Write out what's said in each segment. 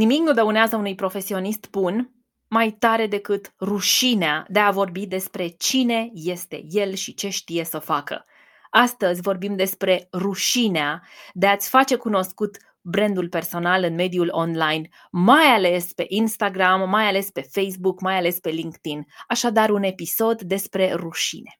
Nimic nu dăunează unui profesionist bun mai tare decât rușinea de a vorbi despre cine este el și ce știe să facă. Astăzi vorbim despre rușinea de a-ți face cunoscut brandul personal în mediul online, mai ales pe Instagram, mai ales pe Facebook, mai ales pe LinkedIn. Așadar, un episod despre rușine.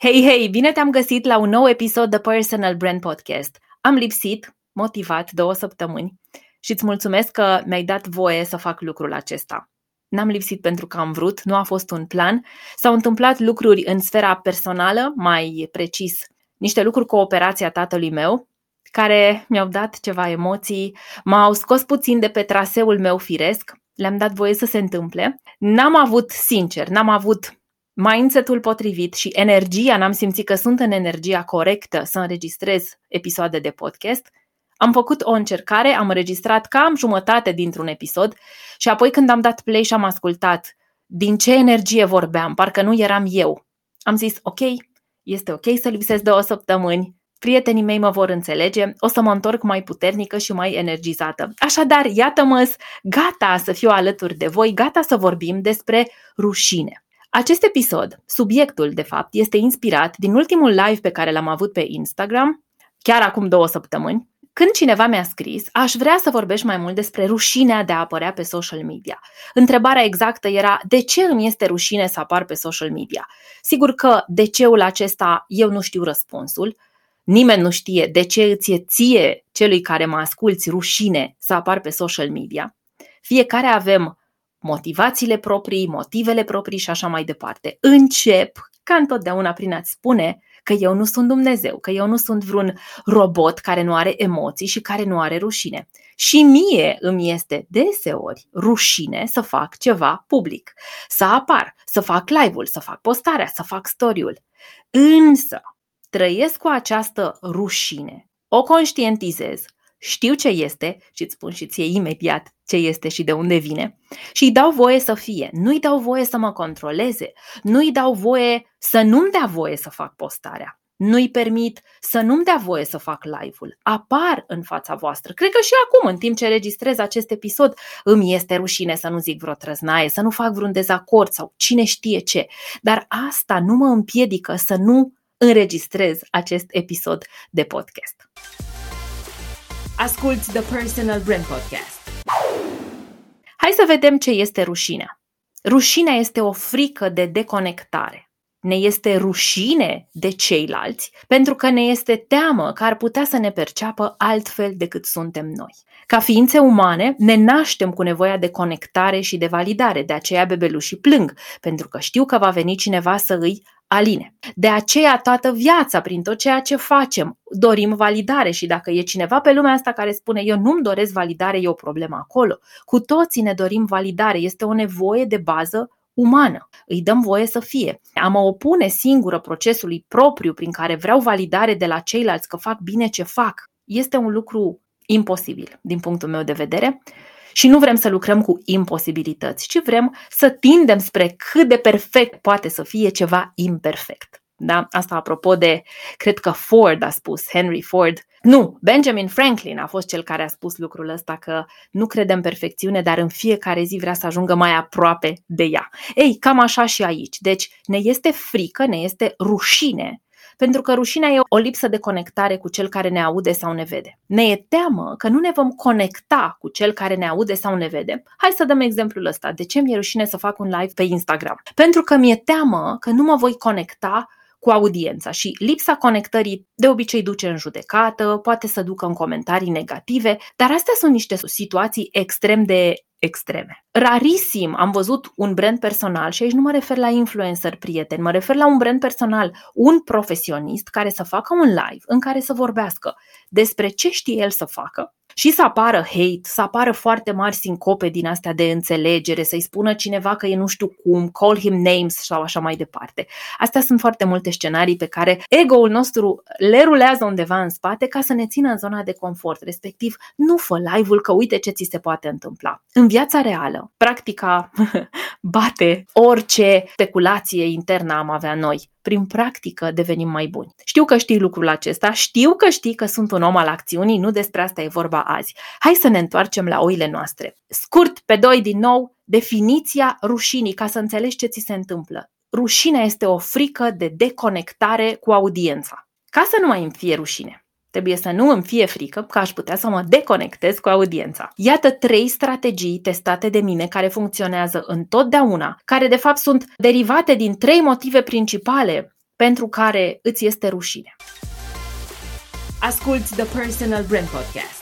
Hei, hei, bine te-am găsit la un nou episod de Personal Brand Podcast. Am lipsit, motivat, două săptămâni și îți mulțumesc că mi-ai dat voie să fac lucrul acesta. N-am lipsit pentru că am vrut, nu a fost un plan. S-au întâmplat lucruri în sfera personală, mai precis, niște lucruri cu operația tatălui meu, care mi-au dat ceva emoții, m-au scos puțin de pe traseul meu firesc, le-am dat voie să se întâmple. N-am avut, sincer, n-am avut mindset-ul potrivit și energia, n-am simțit că sunt în energia corectă să înregistrez episoade de podcast, am făcut o încercare, am înregistrat cam jumătate dintr-un episod și apoi când am dat play și am ascultat din ce energie vorbeam, parcă nu eram eu, am zis ok, este ok să lipsesc două săptămâni, prietenii mei mă vor înțelege, o să mă întorc mai puternică și mai energizată. Așadar, iată-mă, gata să fiu alături de voi, gata să vorbim despre rușine. Acest episod, subiectul de fapt, este inspirat din ultimul live pe care l-am avut pe Instagram, chiar acum două săptămâni, când cineva mi-a scris, aș vrea să vorbești mai mult despre rușinea de a apărea pe social media. Întrebarea exactă era, de ce îmi este rușine să apar pe social media? Sigur că de ceul acesta eu nu știu răspunsul, nimeni nu știe de ce îți e ție, celui care mă asculți, rușine să apar pe social media. Fiecare avem motivațiile proprii, motivele proprii și așa mai departe. Încep, ca întotdeauna, prin a-ți spune că eu nu sunt Dumnezeu, că eu nu sunt vreun robot care nu are emoții și care nu are rușine. Și mie îmi este deseori rușine să fac ceva public, să apar, să fac live-ul, să fac postarea, să fac story-ul. Însă, trăiesc cu această rușine, o conștientizez, știu ce este și îți spun și ție imediat ce este și de unde vine și îi dau voie să fie. Nu-i dau voie să mă controleze, nu-i dau voie să nu-mi dea voie să fac postarea. Nu-i permit să nu-mi dea voie să fac live-ul. Apar în fața voastră. Cred că și acum, în timp ce registrez acest episod, îmi este rușine să nu zic vreo trăznaie, să nu fac vreun dezacord sau cine știe ce. Dar asta nu mă împiedică să nu înregistrez acest episod de podcast. Asculți The Personal Brand Podcast. Hai să vedem ce este rușinea. Rușinea este o frică de deconectare. Ne este rușine de ceilalți pentru că ne este teamă că ar putea să ne perceapă altfel decât suntem noi. Ca ființe umane, ne naștem cu nevoia de conectare și de validare, de aceea bebelușii plâng, pentru că știu că va veni cineva să îi aline. De aceea toată viața, prin tot ceea ce facem, dorim validare și dacă e cineva pe lumea asta care spune eu nu-mi doresc validare, e o problemă acolo. Cu toții ne dorim validare, este o nevoie de bază umană. Îi dăm voie să fie. A mă opune singură procesului propriu prin care vreau validare de la ceilalți că fac bine ce fac, este un lucru imposibil din punctul meu de vedere și nu vrem să lucrăm cu imposibilități, ci vrem să tindem spre cât de perfect poate să fie ceva imperfect. Da? Asta apropo de, cred că Ford a spus, Henry Ford. Nu, Benjamin Franklin a fost cel care a spus lucrul ăsta că nu crede în perfecțiune, dar în fiecare zi vrea să ajungă mai aproape de ea. Ei, cam așa și aici. Deci ne este frică, ne este rușine pentru că rușinea e o lipsă de conectare cu cel care ne aude sau ne vede. Ne e teamă că nu ne vom conecta cu cel care ne aude sau ne vede. Hai să dăm exemplul ăsta. De ce mi-e rușine să fac un live pe Instagram? Pentru că mi-e teamă că nu mă voi conecta cu audiența și lipsa conectării de obicei duce în judecată, poate să ducă în comentarii negative, dar astea sunt niște situații extrem de extreme. Rarisim am văzut un brand personal și aici nu mă refer la influencer prieteni, mă refer la un brand personal, un profesionist care să facă un live în care să vorbească despre ce știe el să facă, și să apară hate, să apară foarte mari sincope din astea de înțelegere, să-i spună cineva că e nu știu cum, call him names sau așa mai departe. Astea sunt foarte multe scenarii pe care ego-ul nostru le rulează undeva în spate ca să ne țină în zona de confort, respectiv nu fă live-ul că uite ce ți se poate întâmpla. În viața reală, practica bate orice speculație internă am avea noi prin practică devenim mai buni. Știu că știi lucrul acesta, știu că știi că sunt un om al acțiunii, nu despre asta e vorba azi. Hai să ne întoarcem la oile noastre. Scurt, pe doi din nou, definiția rușinii, ca să înțelegi ce ți se întâmplă. Rușinea este o frică de deconectare cu audiența. Ca să nu mai îmi fie rușine. Trebuie să nu îmi fie frică că aș putea să mă deconectez cu audiența. Iată trei strategii testate de mine care funcționează întotdeauna, care de fapt sunt derivate din trei motive principale pentru care îți este rușine. Asculți The Personal Brand Podcast.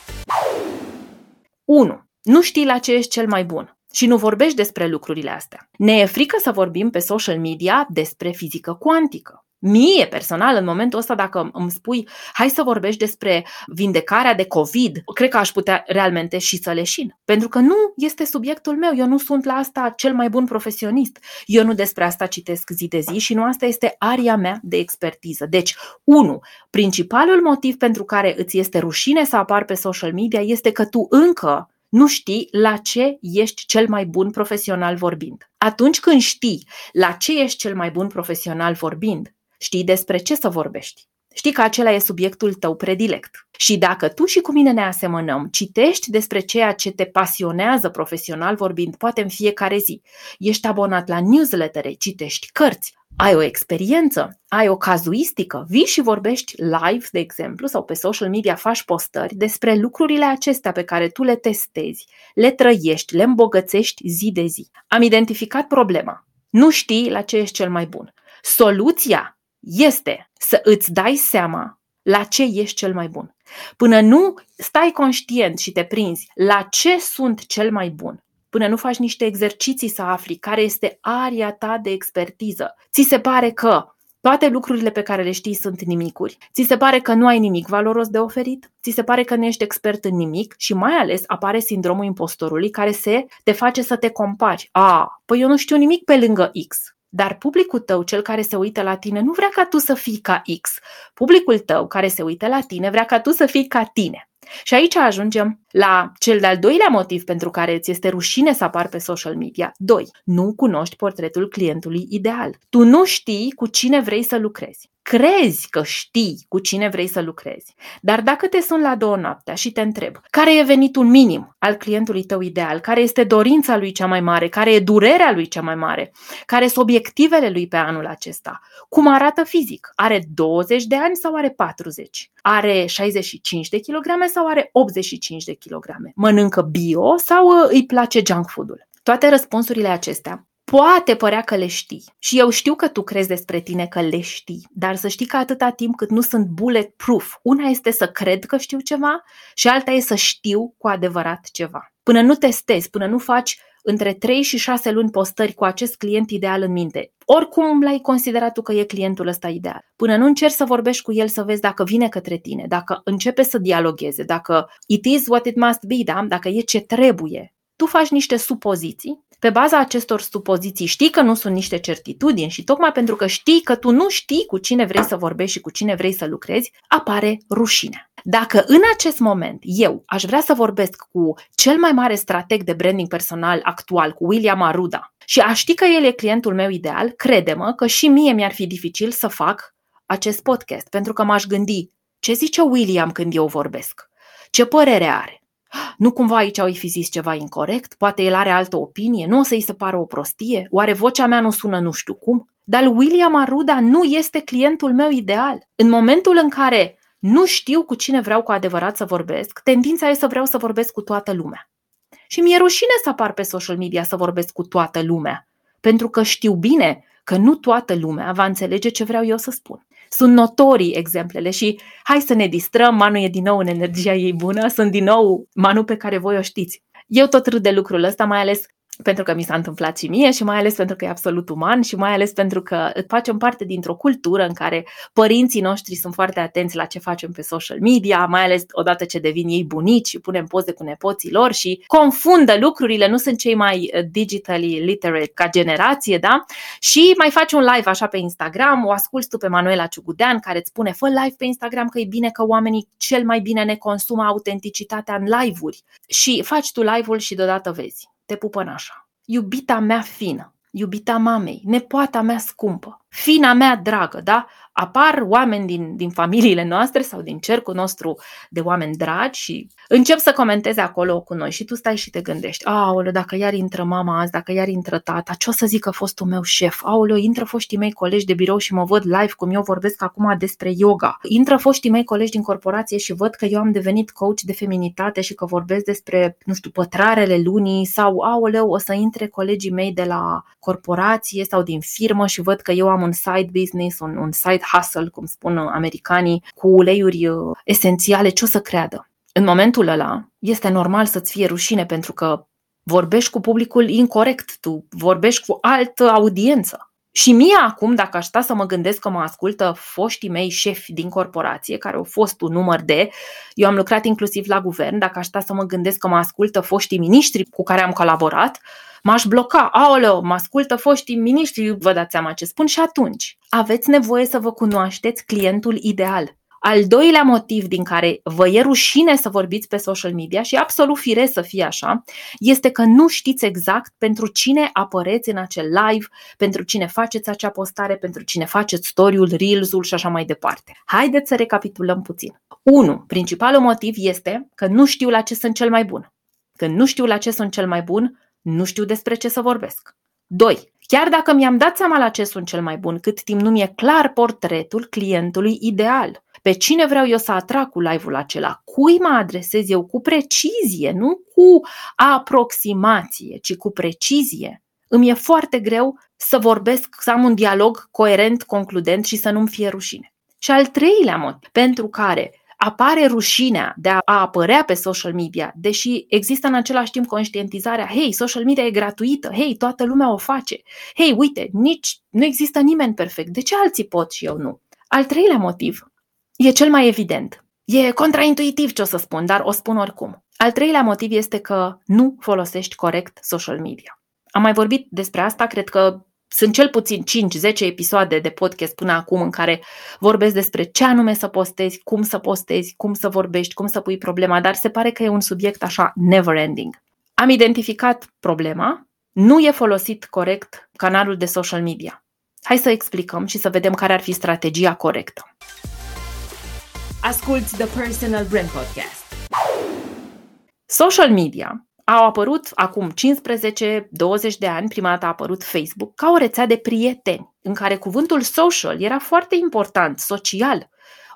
1. Nu știi la ce ești cel mai bun și nu vorbești despre lucrurile astea. Ne e frică să vorbim pe social media despre fizică cuantică. Mie, personal, în momentul ăsta, dacă îmi spui, hai să vorbești despre vindecarea de COVID, cred că aș putea realmente și să leșin. Pentru că nu este subiectul meu, eu nu sunt la asta cel mai bun profesionist. Eu nu despre asta citesc zi de zi și nu asta este aria mea de expertiză. Deci, unu, principalul motiv pentru care îți este rușine să apar pe social media este că tu încă nu știi la ce ești cel mai bun profesional vorbind. Atunci când știi la ce ești cel mai bun profesional vorbind, Știi despre ce să vorbești. Știi că acela e subiectul tău predilect. Și dacă tu și cu mine ne asemănăm, citești despre ceea ce te pasionează profesional vorbind, poate în fiecare zi, ești abonat la newslettere, citești cărți, ai o experiență, ai o cazuistică, vii și vorbești live, de exemplu, sau pe social media faci postări despre lucrurile acestea pe care tu le testezi, le trăiești, le îmbogățești zi de zi. Am identificat problema. Nu știi la ce ești cel mai bun. Soluția este să îți dai seama la ce ești cel mai bun. Până nu stai conștient și te prinzi la ce sunt cel mai bun, până nu faci niște exerciții să afli care este aria ta de expertiză, ți se pare că toate lucrurile pe care le știi sunt nimicuri. Ți se pare că nu ai nimic valoros de oferit? Ți se pare că nu ești expert în nimic? Și mai ales apare sindromul impostorului care se te face să te compari. A, păi eu nu știu nimic pe lângă X. Dar publicul tău, cel care se uită la tine, nu vrea ca tu să fii ca X. Publicul tău care se uită la tine vrea ca tu să fii ca tine. Și aici ajungem la cel de-al doilea motiv pentru care îți este rușine să apar pe social media. 2. Nu cunoști portretul clientului ideal. Tu nu știi cu cine vrei să lucrezi crezi că știi cu cine vrei să lucrezi. Dar dacă te sun la două noaptea și te întreb care e venitul minim al clientului tău ideal, care este dorința lui cea mai mare, care e durerea lui cea mai mare, care sunt obiectivele lui pe anul acesta, cum arată fizic, are 20 de ani sau are 40, are 65 de kilograme sau are 85 de kilograme, mănâncă bio sau uh, îi place junk food-ul. Toate răspunsurile acestea Poate părea că le știi și eu știu că tu crezi despre tine că le știi, dar să știi că atâta timp cât nu sunt bulletproof, una este să cred că știu ceva și alta e să știu cu adevărat ceva. Până nu testezi, până nu faci între 3 și 6 luni postări cu acest client ideal în minte, oricum l-ai considerat tu că e clientul ăsta ideal, până nu încerci să vorbești cu el să vezi dacă vine către tine, dacă începe să dialogueze, dacă it is what it must be, da? dacă e ce trebuie, tu faci niște supoziții pe baza acestor supoziții știi că nu sunt niște certitudini și tocmai pentru că știi că tu nu știi cu cine vrei să vorbești și cu cine vrei să lucrezi, apare rușinea. Dacă în acest moment eu aș vrea să vorbesc cu cel mai mare strateg de branding personal actual, cu William Aruda, și aș ști că el e clientul meu ideal, crede-mă că și mie mi-ar fi dificil să fac acest podcast, pentru că m-aș gândi ce zice William când eu vorbesc, ce părere are, nu cumva aici au fi zis ceva incorrect? Poate el are altă opinie? Nu o să-i se pară o prostie? Oare vocea mea nu sună nu știu cum? Dar William Aruda nu este clientul meu ideal. În momentul în care nu știu cu cine vreau cu adevărat să vorbesc, tendința e să vreau să vorbesc cu toată lumea. Și mi-e rușine să apar pe social media să vorbesc cu toată lumea, pentru că știu bine că nu toată lumea va înțelege ce vreau eu să spun. Sunt notorii exemplele și hai să ne distrăm, Manu e din nou în energia ei bună, sunt din nou Manu pe care voi o știți. Eu tot râd de lucrul ăsta, mai ales pentru că mi s-a întâmplat și mie și mai ales pentru că e absolut uman și mai ales pentru că facem parte dintr-o cultură în care părinții noștri sunt foarte atenți la ce facem pe social media, mai ales odată ce devin ei bunici și punem poze cu nepoții lor și confundă lucrurile, nu sunt cei mai uh, digitally literate ca generație, da? Și mai faci un live așa pe Instagram, o asculti tu pe Manuela Ciugudean care îți spune fă live pe Instagram că e bine că oamenii cel mai bine ne consumă autenticitatea în live-uri și faci tu live-ul și deodată vezi te pupă nașa. Iubita mea fină, iubita mamei, nepoata mea scumpă, fina mea dragă, da? Apar oameni din, din familiile noastre sau din cercul nostru de oameni dragi și încep să comenteze acolo cu noi și tu stai și te gândești, aoleu, dacă iar intră mama azi, dacă iar intră tata, ce o să zică fostul meu șef? Aoleu, intră foștii mei colegi de birou și mă văd live cum eu vorbesc acum despre yoga. Intră foștii mei colegi din corporație și văd că eu am devenit coach de feminitate și că vorbesc despre, nu știu, pătrarele lunii sau, aoleu, o să intre colegii mei de la corporație sau din firmă și văd că eu am un side business, un, un side hustle, cum spun americanii, cu uleiuri uh, esențiale, ce o să creadă? În momentul ăla este normal să-ți fie rușine pentru că vorbești cu publicul incorrect, tu vorbești cu altă audiență. Și mie acum, dacă aș sta să mă gândesc că mă ascultă foștii mei șefi din corporație, care au fost un număr de, eu am lucrat inclusiv la guvern, dacă aș sta să mă gândesc că mă ascultă foștii miniștri cu care am colaborat, m-aș bloca, aoleo, mă ascultă foștii miniștri, vă dați seama ce spun și atunci aveți nevoie să vă cunoașteți clientul ideal. Al doilea motiv din care vă e rușine să vorbiți pe social media și absolut firesc să fie așa, este că nu știți exact pentru cine apăreți în acel live, pentru cine faceți acea postare, pentru cine faceți story-ul, reels-ul și așa mai departe. Haideți să recapitulăm puțin. 1. Principalul motiv este că nu știu la ce sunt cel mai bun. Când nu știu la ce sunt cel mai bun, nu știu despre ce să vorbesc. 2. Chiar dacă mi-am dat seama la ce sunt cel mai bun, cât timp nu mi-e clar portretul clientului ideal. Pe cine vreau eu să atrag cu live-ul acela? Cui mă adresez eu cu precizie, nu cu aproximație, ci cu precizie. Îmi e foarte greu să vorbesc, să am un dialog coerent, concludent și să nu-mi fie rușine. Și al treilea mod pentru care apare rușinea de a apărea pe social media, deși există în același timp conștientizarea, hei, social media e gratuită, hei, toată lumea o face, hei, uite, nici nu există nimeni perfect, de ce alții pot și eu nu? Al treilea motiv e cel mai evident. E contraintuitiv ce o să spun, dar o spun oricum. Al treilea motiv este că nu folosești corect social media. Am mai vorbit despre asta, cred că sunt cel puțin 5-10 episoade de podcast până acum în care vorbesc despre ce anume să postezi, cum să postezi, cum să vorbești, cum să pui problema, dar se pare că e un subiect așa never ending. Am identificat problema, nu e folosit corect canalul de social media. Hai să explicăm și să vedem care ar fi strategia corectă. Asculți The Personal Brand Podcast. Social media au apărut acum 15-20 de ani, prima dată a apărut Facebook, ca o rețea de prieteni, în care cuvântul social era foarte important, social,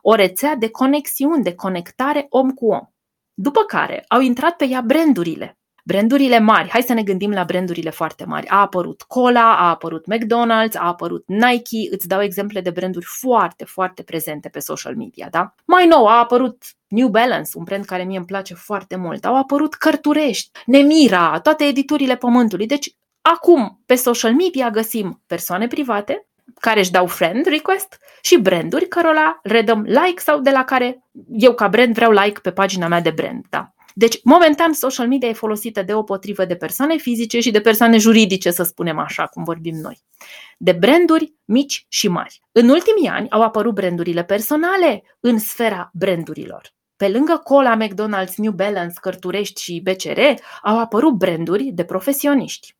o rețea de conexiuni, de conectare om cu om. După care au intrat pe ea brandurile, Brandurile mari, hai să ne gândim la brandurile foarte mari. A apărut Cola, a apărut McDonald's, a apărut Nike, îți dau exemple de branduri foarte, foarte prezente pe social media, da? Mai nou a apărut New Balance, un brand care mie îmi place foarte mult. Au apărut Cărturești, Nemira, toate editurile pământului. Deci, acum, pe social media găsim persoane private care își dau friend request și branduri cărora le dăm like sau de la care eu ca brand vreau like pe pagina mea de brand, da? Deci, momentan, social media e folosită de o potrivă de persoane fizice și de persoane juridice, să spunem așa, cum vorbim noi. De branduri mici și mari. În ultimii ani au apărut brandurile personale în sfera brandurilor. Pe lângă Cola, McDonald's, New Balance, Cărturești și BCR, au apărut branduri de profesioniști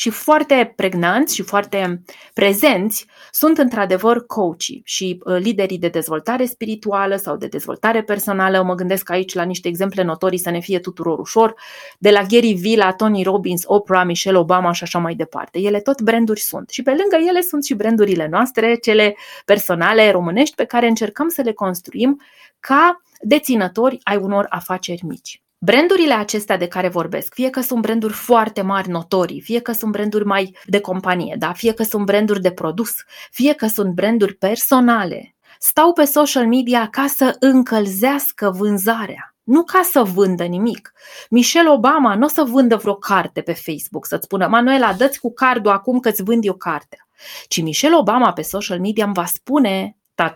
și foarte pregnanți și foarte prezenți sunt într-adevăr coachii și uh, liderii de dezvoltare spirituală sau de dezvoltare personală. Mă gândesc aici la niște exemple notorii să ne fie tuturor ușor, de la Gary Vee la Tony Robbins, Oprah, Michelle Obama și așa mai departe. Ele tot branduri sunt și pe lângă ele sunt și brandurile noastre, cele personale românești pe care încercăm să le construim ca deținători ai unor afaceri mici. Brandurile acestea de care vorbesc, fie că sunt branduri foarte mari, notorii, fie că sunt branduri mai de companie, da? fie că sunt branduri de produs, fie că sunt branduri personale, stau pe social media ca să încălzească vânzarea. nu ca să vândă nimic. Michelle Obama nu o să vândă vreo carte pe Facebook, să-ți spună, Manuela, dă-ți cu cardul acum că-ți vând eu cartea. Ci Michelle Obama pe social media îmi va spune, ta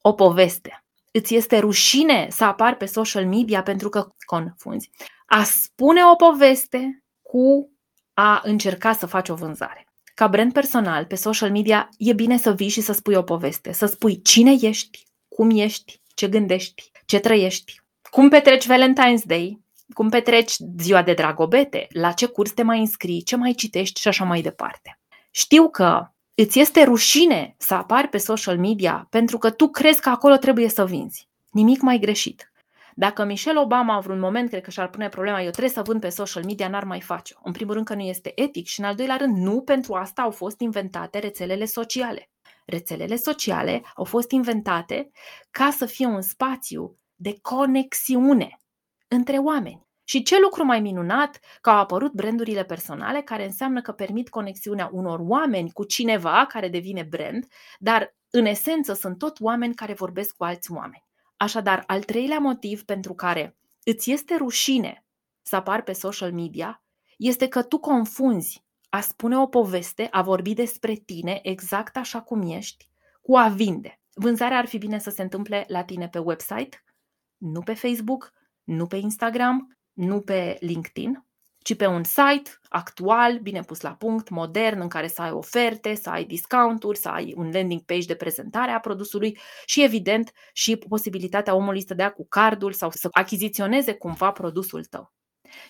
o poveste. Îți este rușine să apar pe social media pentru că confunzi. A spune o poveste cu a încerca să faci o vânzare. Ca brand personal, pe social media, e bine să vii și să spui o poveste, să spui cine ești, cum ești, ce gândești, ce trăiești, cum petreci Valentine's Day, cum petreci ziua de dragobete, la ce curs te mai înscrii, ce mai citești și așa mai departe. Știu că îți este rușine să apari pe social media pentru că tu crezi că acolo trebuie să vinzi. Nimic mai greșit. Dacă Michelle Obama vreun moment cred că și-ar pune problema, eu trebuie să vând pe social media, n-ar mai face-o. În primul rând că nu este etic și în al doilea rând nu pentru asta au fost inventate rețelele sociale. Rețelele sociale au fost inventate ca să fie un spațiu de conexiune între oameni. Și ce lucru mai minunat că au apărut brandurile personale care înseamnă că permit conexiunea unor oameni cu cineva care devine brand, dar în esență sunt tot oameni care vorbesc cu alți oameni. Așadar, al treilea motiv pentru care îți este rușine să apar pe social media este că tu confunzi a spune o poveste, a vorbi despre tine exact așa cum ești, cu a vinde. Vânzarea ar fi bine să se întâmple la tine pe website, nu pe Facebook, nu pe Instagram, nu pe LinkedIn, ci pe un site actual, bine pus la punct, modern, în care să ai oferte, să ai discounturi, să ai un landing page de prezentare a produsului și, evident, și posibilitatea omului să dea cu cardul sau să achiziționeze cumva produsul tău.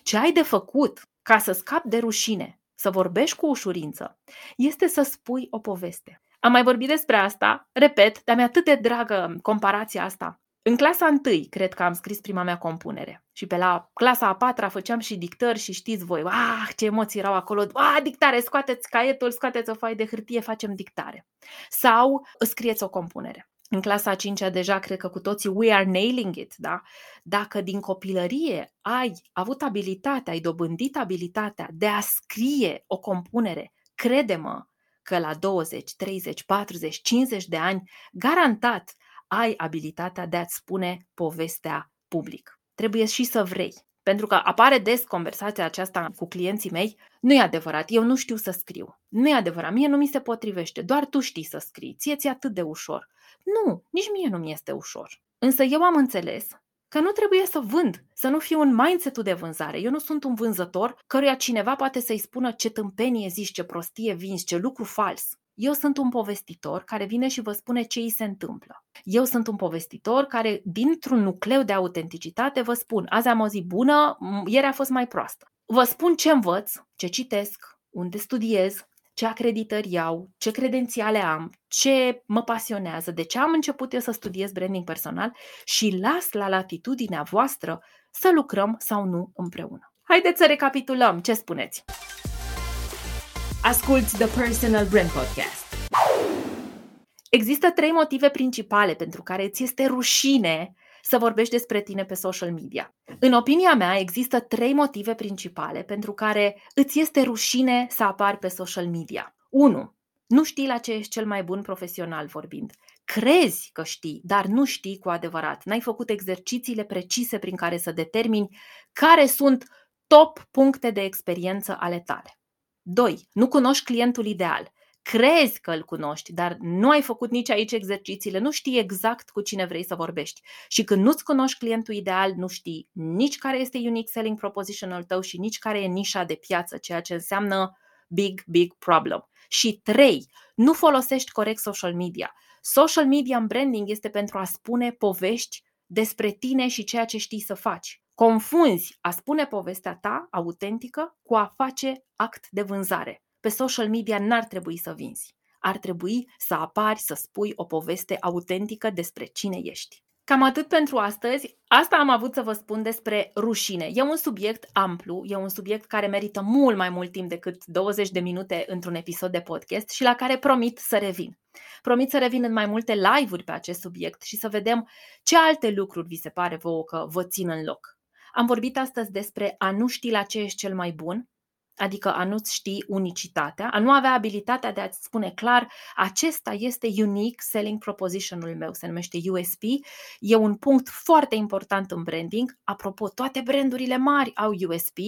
Ce ai de făcut ca să scapi de rușine, să vorbești cu ușurință, este să spui o poveste. Am mai vorbit despre asta, repet, dar mi-e atât de dragă comparația asta în clasa 1, cred că am scris prima mea compunere. Și pe la clasa a patra făceam și dictări și știți voi, ah, ce emoții erau acolo, ah, dictare, scoateți caietul, scoateți o foaie de hârtie, facem dictare. Sau scrieți o compunere. În clasa a cincea deja cred că cu toții we are nailing it, da? Dacă din copilărie ai avut abilitatea, ai dobândit abilitatea de a scrie o compunere, crede-mă că la 20, 30, 40, 50 de ani, garantat ai abilitatea de a-ți spune povestea public. Trebuie și să vrei. Pentru că apare des conversația aceasta cu clienții mei, nu e adevărat, eu nu știu să scriu. Nu e adevărat, mie nu mi se potrivește, doar tu știi să scrii, ție ți atât de ușor. Nu, nici mie nu mi este ușor. Însă eu am înțeles că nu trebuie să vând, să nu fiu un mindset de vânzare. Eu nu sunt un vânzător căruia cineva poate să-i spună ce tâmpenie zici, ce prostie vinzi, ce lucru fals. Eu sunt un povestitor care vine și vă spune ce îi se întâmplă. Eu sunt un povestitor care, dintr-un nucleu de autenticitate, vă spun, azi am o zi bună, ieri a fost mai proastă. Vă spun ce învăț, ce citesc, unde studiez, ce acreditări iau, ce credențiale am, ce mă pasionează, de ce am început eu să studiez branding personal și las la latitudinea voastră să lucrăm sau nu împreună. Haideți să recapitulăm. Ce spuneți? Asculți The Personal Brand Podcast. Există trei motive principale pentru care ți este rușine să vorbești despre tine pe social media. În opinia mea, există trei motive principale pentru care îți este rușine să apari pe social media. 1. Nu știi la ce ești cel mai bun profesional vorbind. Crezi că știi, dar nu știi cu adevărat. N-ai făcut exercițiile precise prin care să determini care sunt top puncte de experiență ale tale. 2. Nu cunoști clientul ideal. Crezi că îl cunoști, dar nu ai făcut nici aici exercițiile, nu știi exact cu cine vrei să vorbești. Și când nu-ți cunoști clientul ideal, nu știi nici care este unique selling proposition al tău și nici care e nișa de piață, ceea ce înseamnă big, big problem. Și 3. Nu folosești corect social media. Social media în branding este pentru a spune povești despre tine și ceea ce știi să faci. Confunzi a spune povestea ta autentică cu a face act de vânzare. Pe social media n-ar trebui să vinzi. Ar trebui să apari, să spui o poveste autentică despre cine ești. Cam atât pentru astăzi. Asta am avut să vă spun despre rușine. E un subiect amplu, e un subiect care merită mult mai mult timp decât 20 de minute într-un episod de podcast și la care promit să revin. Promit să revin în mai multe live-uri pe acest subiect și să vedem ce alte lucruri vi se pare vouă că vă țin în loc. Am vorbit astăzi despre a nu ști la ce ești cel mai bun, adică a nu-ți ști unicitatea, a nu avea abilitatea de a-ți spune clar, acesta este unique selling proposition-ul meu, se numește USP, e un punct foarte important în branding. Apropo, toate brandurile mari au USP,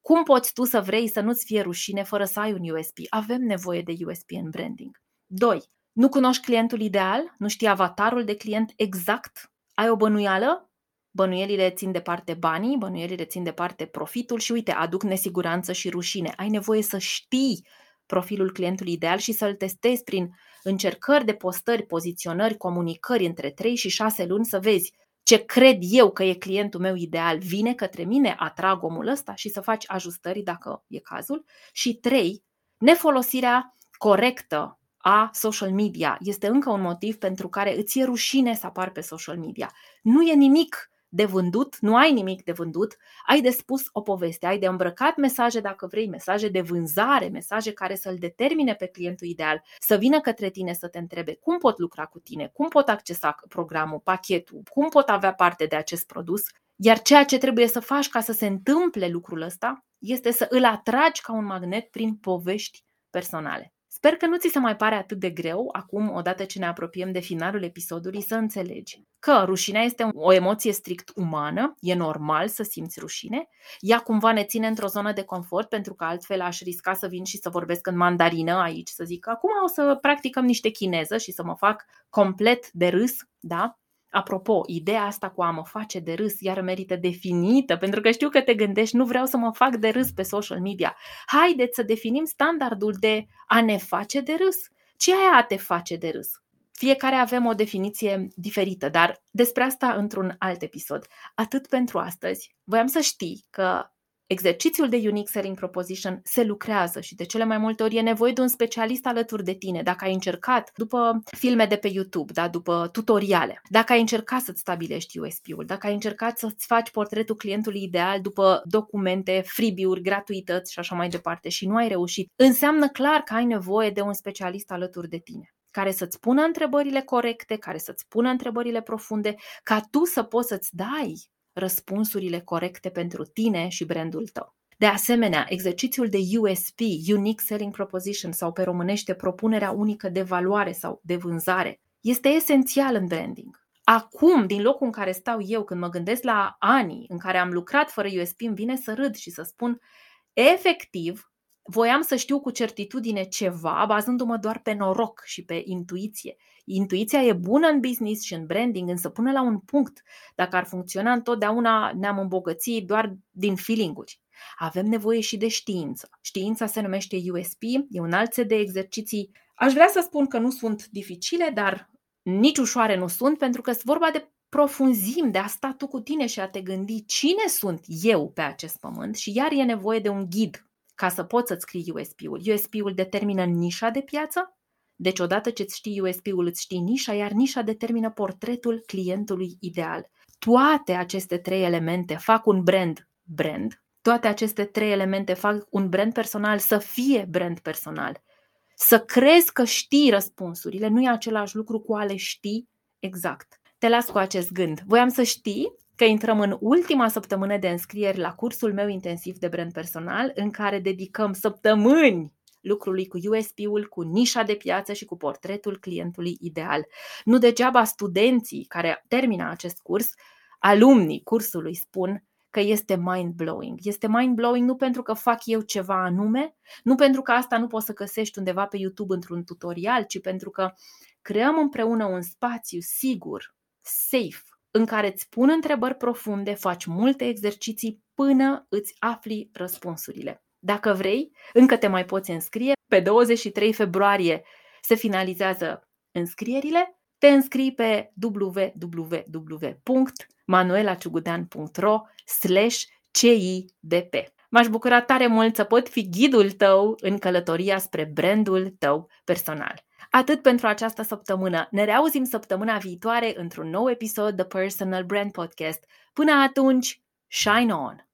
cum poți tu să vrei să nu-ți fie rușine fără să ai un USP? Avem nevoie de USP în branding. 2. Nu cunoști clientul ideal? Nu știi avatarul de client exact? Ai o bănuială? Bănuielile țin de parte banii, bănuielile țin de parte profitul și uite, aduc nesiguranță și rușine. Ai nevoie să știi profilul clientului ideal și să-l testezi prin încercări de postări, poziționări, comunicări între 3 și 6 luni să vezi ce cred eu că e clientul meu ideal vine către mine, atrag omul ăsta și să faci ajustări dacă e cazul. Și 3. Nefolosirea corectă a social media este încă un motiv pentru care îți e rușine să apar pe social media. Nu e nimic de vândut, nu ai nimic de vândut, ai de spus o poveste, ai de îmbrăcat mesaje, dacă vrei, mesaje de vânzare, mesaje care să-l determine pe clientul ideal, să vină către tine să te întrebe cum pot lucra cu tine, cum pot accesa programul, pachetul, cum pot avea parte de acest produs, iar ceea ce trebuie să faci ca să se întâmple lucrul ăsta este să îl atragi ca un magnet prin povești personale. Sper că nu ți se mai pare atât de greu, acum, odată ce ne apropiem de finalul episodului, să înțelegi că rușinea este o emoție strict umană, e normal să simți rușine, ea cumva ne ține într-o zonă de confort, pentru că altfel aș risca să vin și să vorbesc în mandarină aici, să zic că acum o să practicăm niște chineză și să mă fac complet de râs, da? Apropo, ideea asta cu a mă face de râs iar merită definită, pentru că știu că te gândești, nu vreau să mă fac de râs pe social media. Haideți să definim standardul de a ne face de râs. Ce e a te face de râs? Fiecare avem o definiție diferită, dar despre asta într-un alt episod. Atât pentru astăzi. Voiam să știi că Exercițiul de Unique Selling Proposition se lucrează și de cele mai multe ori e nevoie de un specialist alături de tine. Dacă ai încercat după filme de pe YouTube, da, după tutoriale, dacă ai încercat să-ți stabilești USP-ul, dacă ai încercat să-ți faci portretul clientului ideal după documente, freebie-uri, gratuități și așa mai departe și nu ai reușit, înseamnă clar că ai nevoie de un specialist alături de tine care să-ți pună întrebările corecte, care să-ți pună întrebările profunde, ca tu să poți să-ți dai răspunsurile corecte pentru tine și brandul tău. De asemenea, exercițiul de USP, Unique Selling Proposition sau pe românește propunerea unică de valoare sau de vânzare, este esențial în branding. Acum, din locul în care stau eu, când mă gândesc la anii în care am lucrat fără USP, îmi vine să râd și să spun, efectiv, voiam să știu cu certitudine ceva, bazându-mă doar pe noroc și pe intuiție. Intuiția e bună în business și în branding, însă până la un punct. Dacă ar funcționa întotdeauna, ne-am îmbogățit doar din feeling-uri. Avem nevoie și de știință. Știința se numește USP, e un alt set de exerciții. Aș vrea să spun că nu sunt dificile, dar nici ușoare nu sunt, pentru că sunt vorba de profunzim, de a sta tu cu tine și a te gândi cine sunt eu pe acest pământ și iar e nevoie de un ghid ca să poți să-ți scrii USP-ul. USP-ul determină nișa de piață, deci odată ce îți știi USP-ul, îți știi nișa, iar nișa determină portretul clientului ideal. Toate aceste trei elemente fac un brand brand, toate aceste trei elemente fac un brand personal să fie brand personal. Să crezi că știi răspunsurile nu e același lucru cu a le ști exact. Te las cu acest gând. Voiam să știi că intrăm în ultima săptămână de înscrieri la cursul meu intensiv de brand personal, în care dedicăm săptămâni lucrului cu USP-ul, cu nișa de piață și cu portretul clientului ideal. Nu degeaba studenții care termină acest curs, alumnii cursului spun că este mind-blowing. Este mind-blowing nu pentru că fac eu ceva anume, nu pentru că asta nu poți să găsești undeva pe YouTube într-un tutorial, ci pentru că creăm împreună un spațiu sigur, safe, în care îți pun întrebări profunde, faci multe exerciții până îți afli răspunsurile. Dacă vrei, încă te mai poți înscrie. Pe 23 februarie se finalizează înscrierile. Te înscrii pe www.manuelaciugudean.ro slash CIDP. M-aș bucura tare mult să pot fi ghidul tău în călătoria spre brandul tău personal. Atât pentru această săptămână. Ne reauzim săptămâna viitoare într-un nou episod The Personal Brand Podcast. Până atunci, shine on!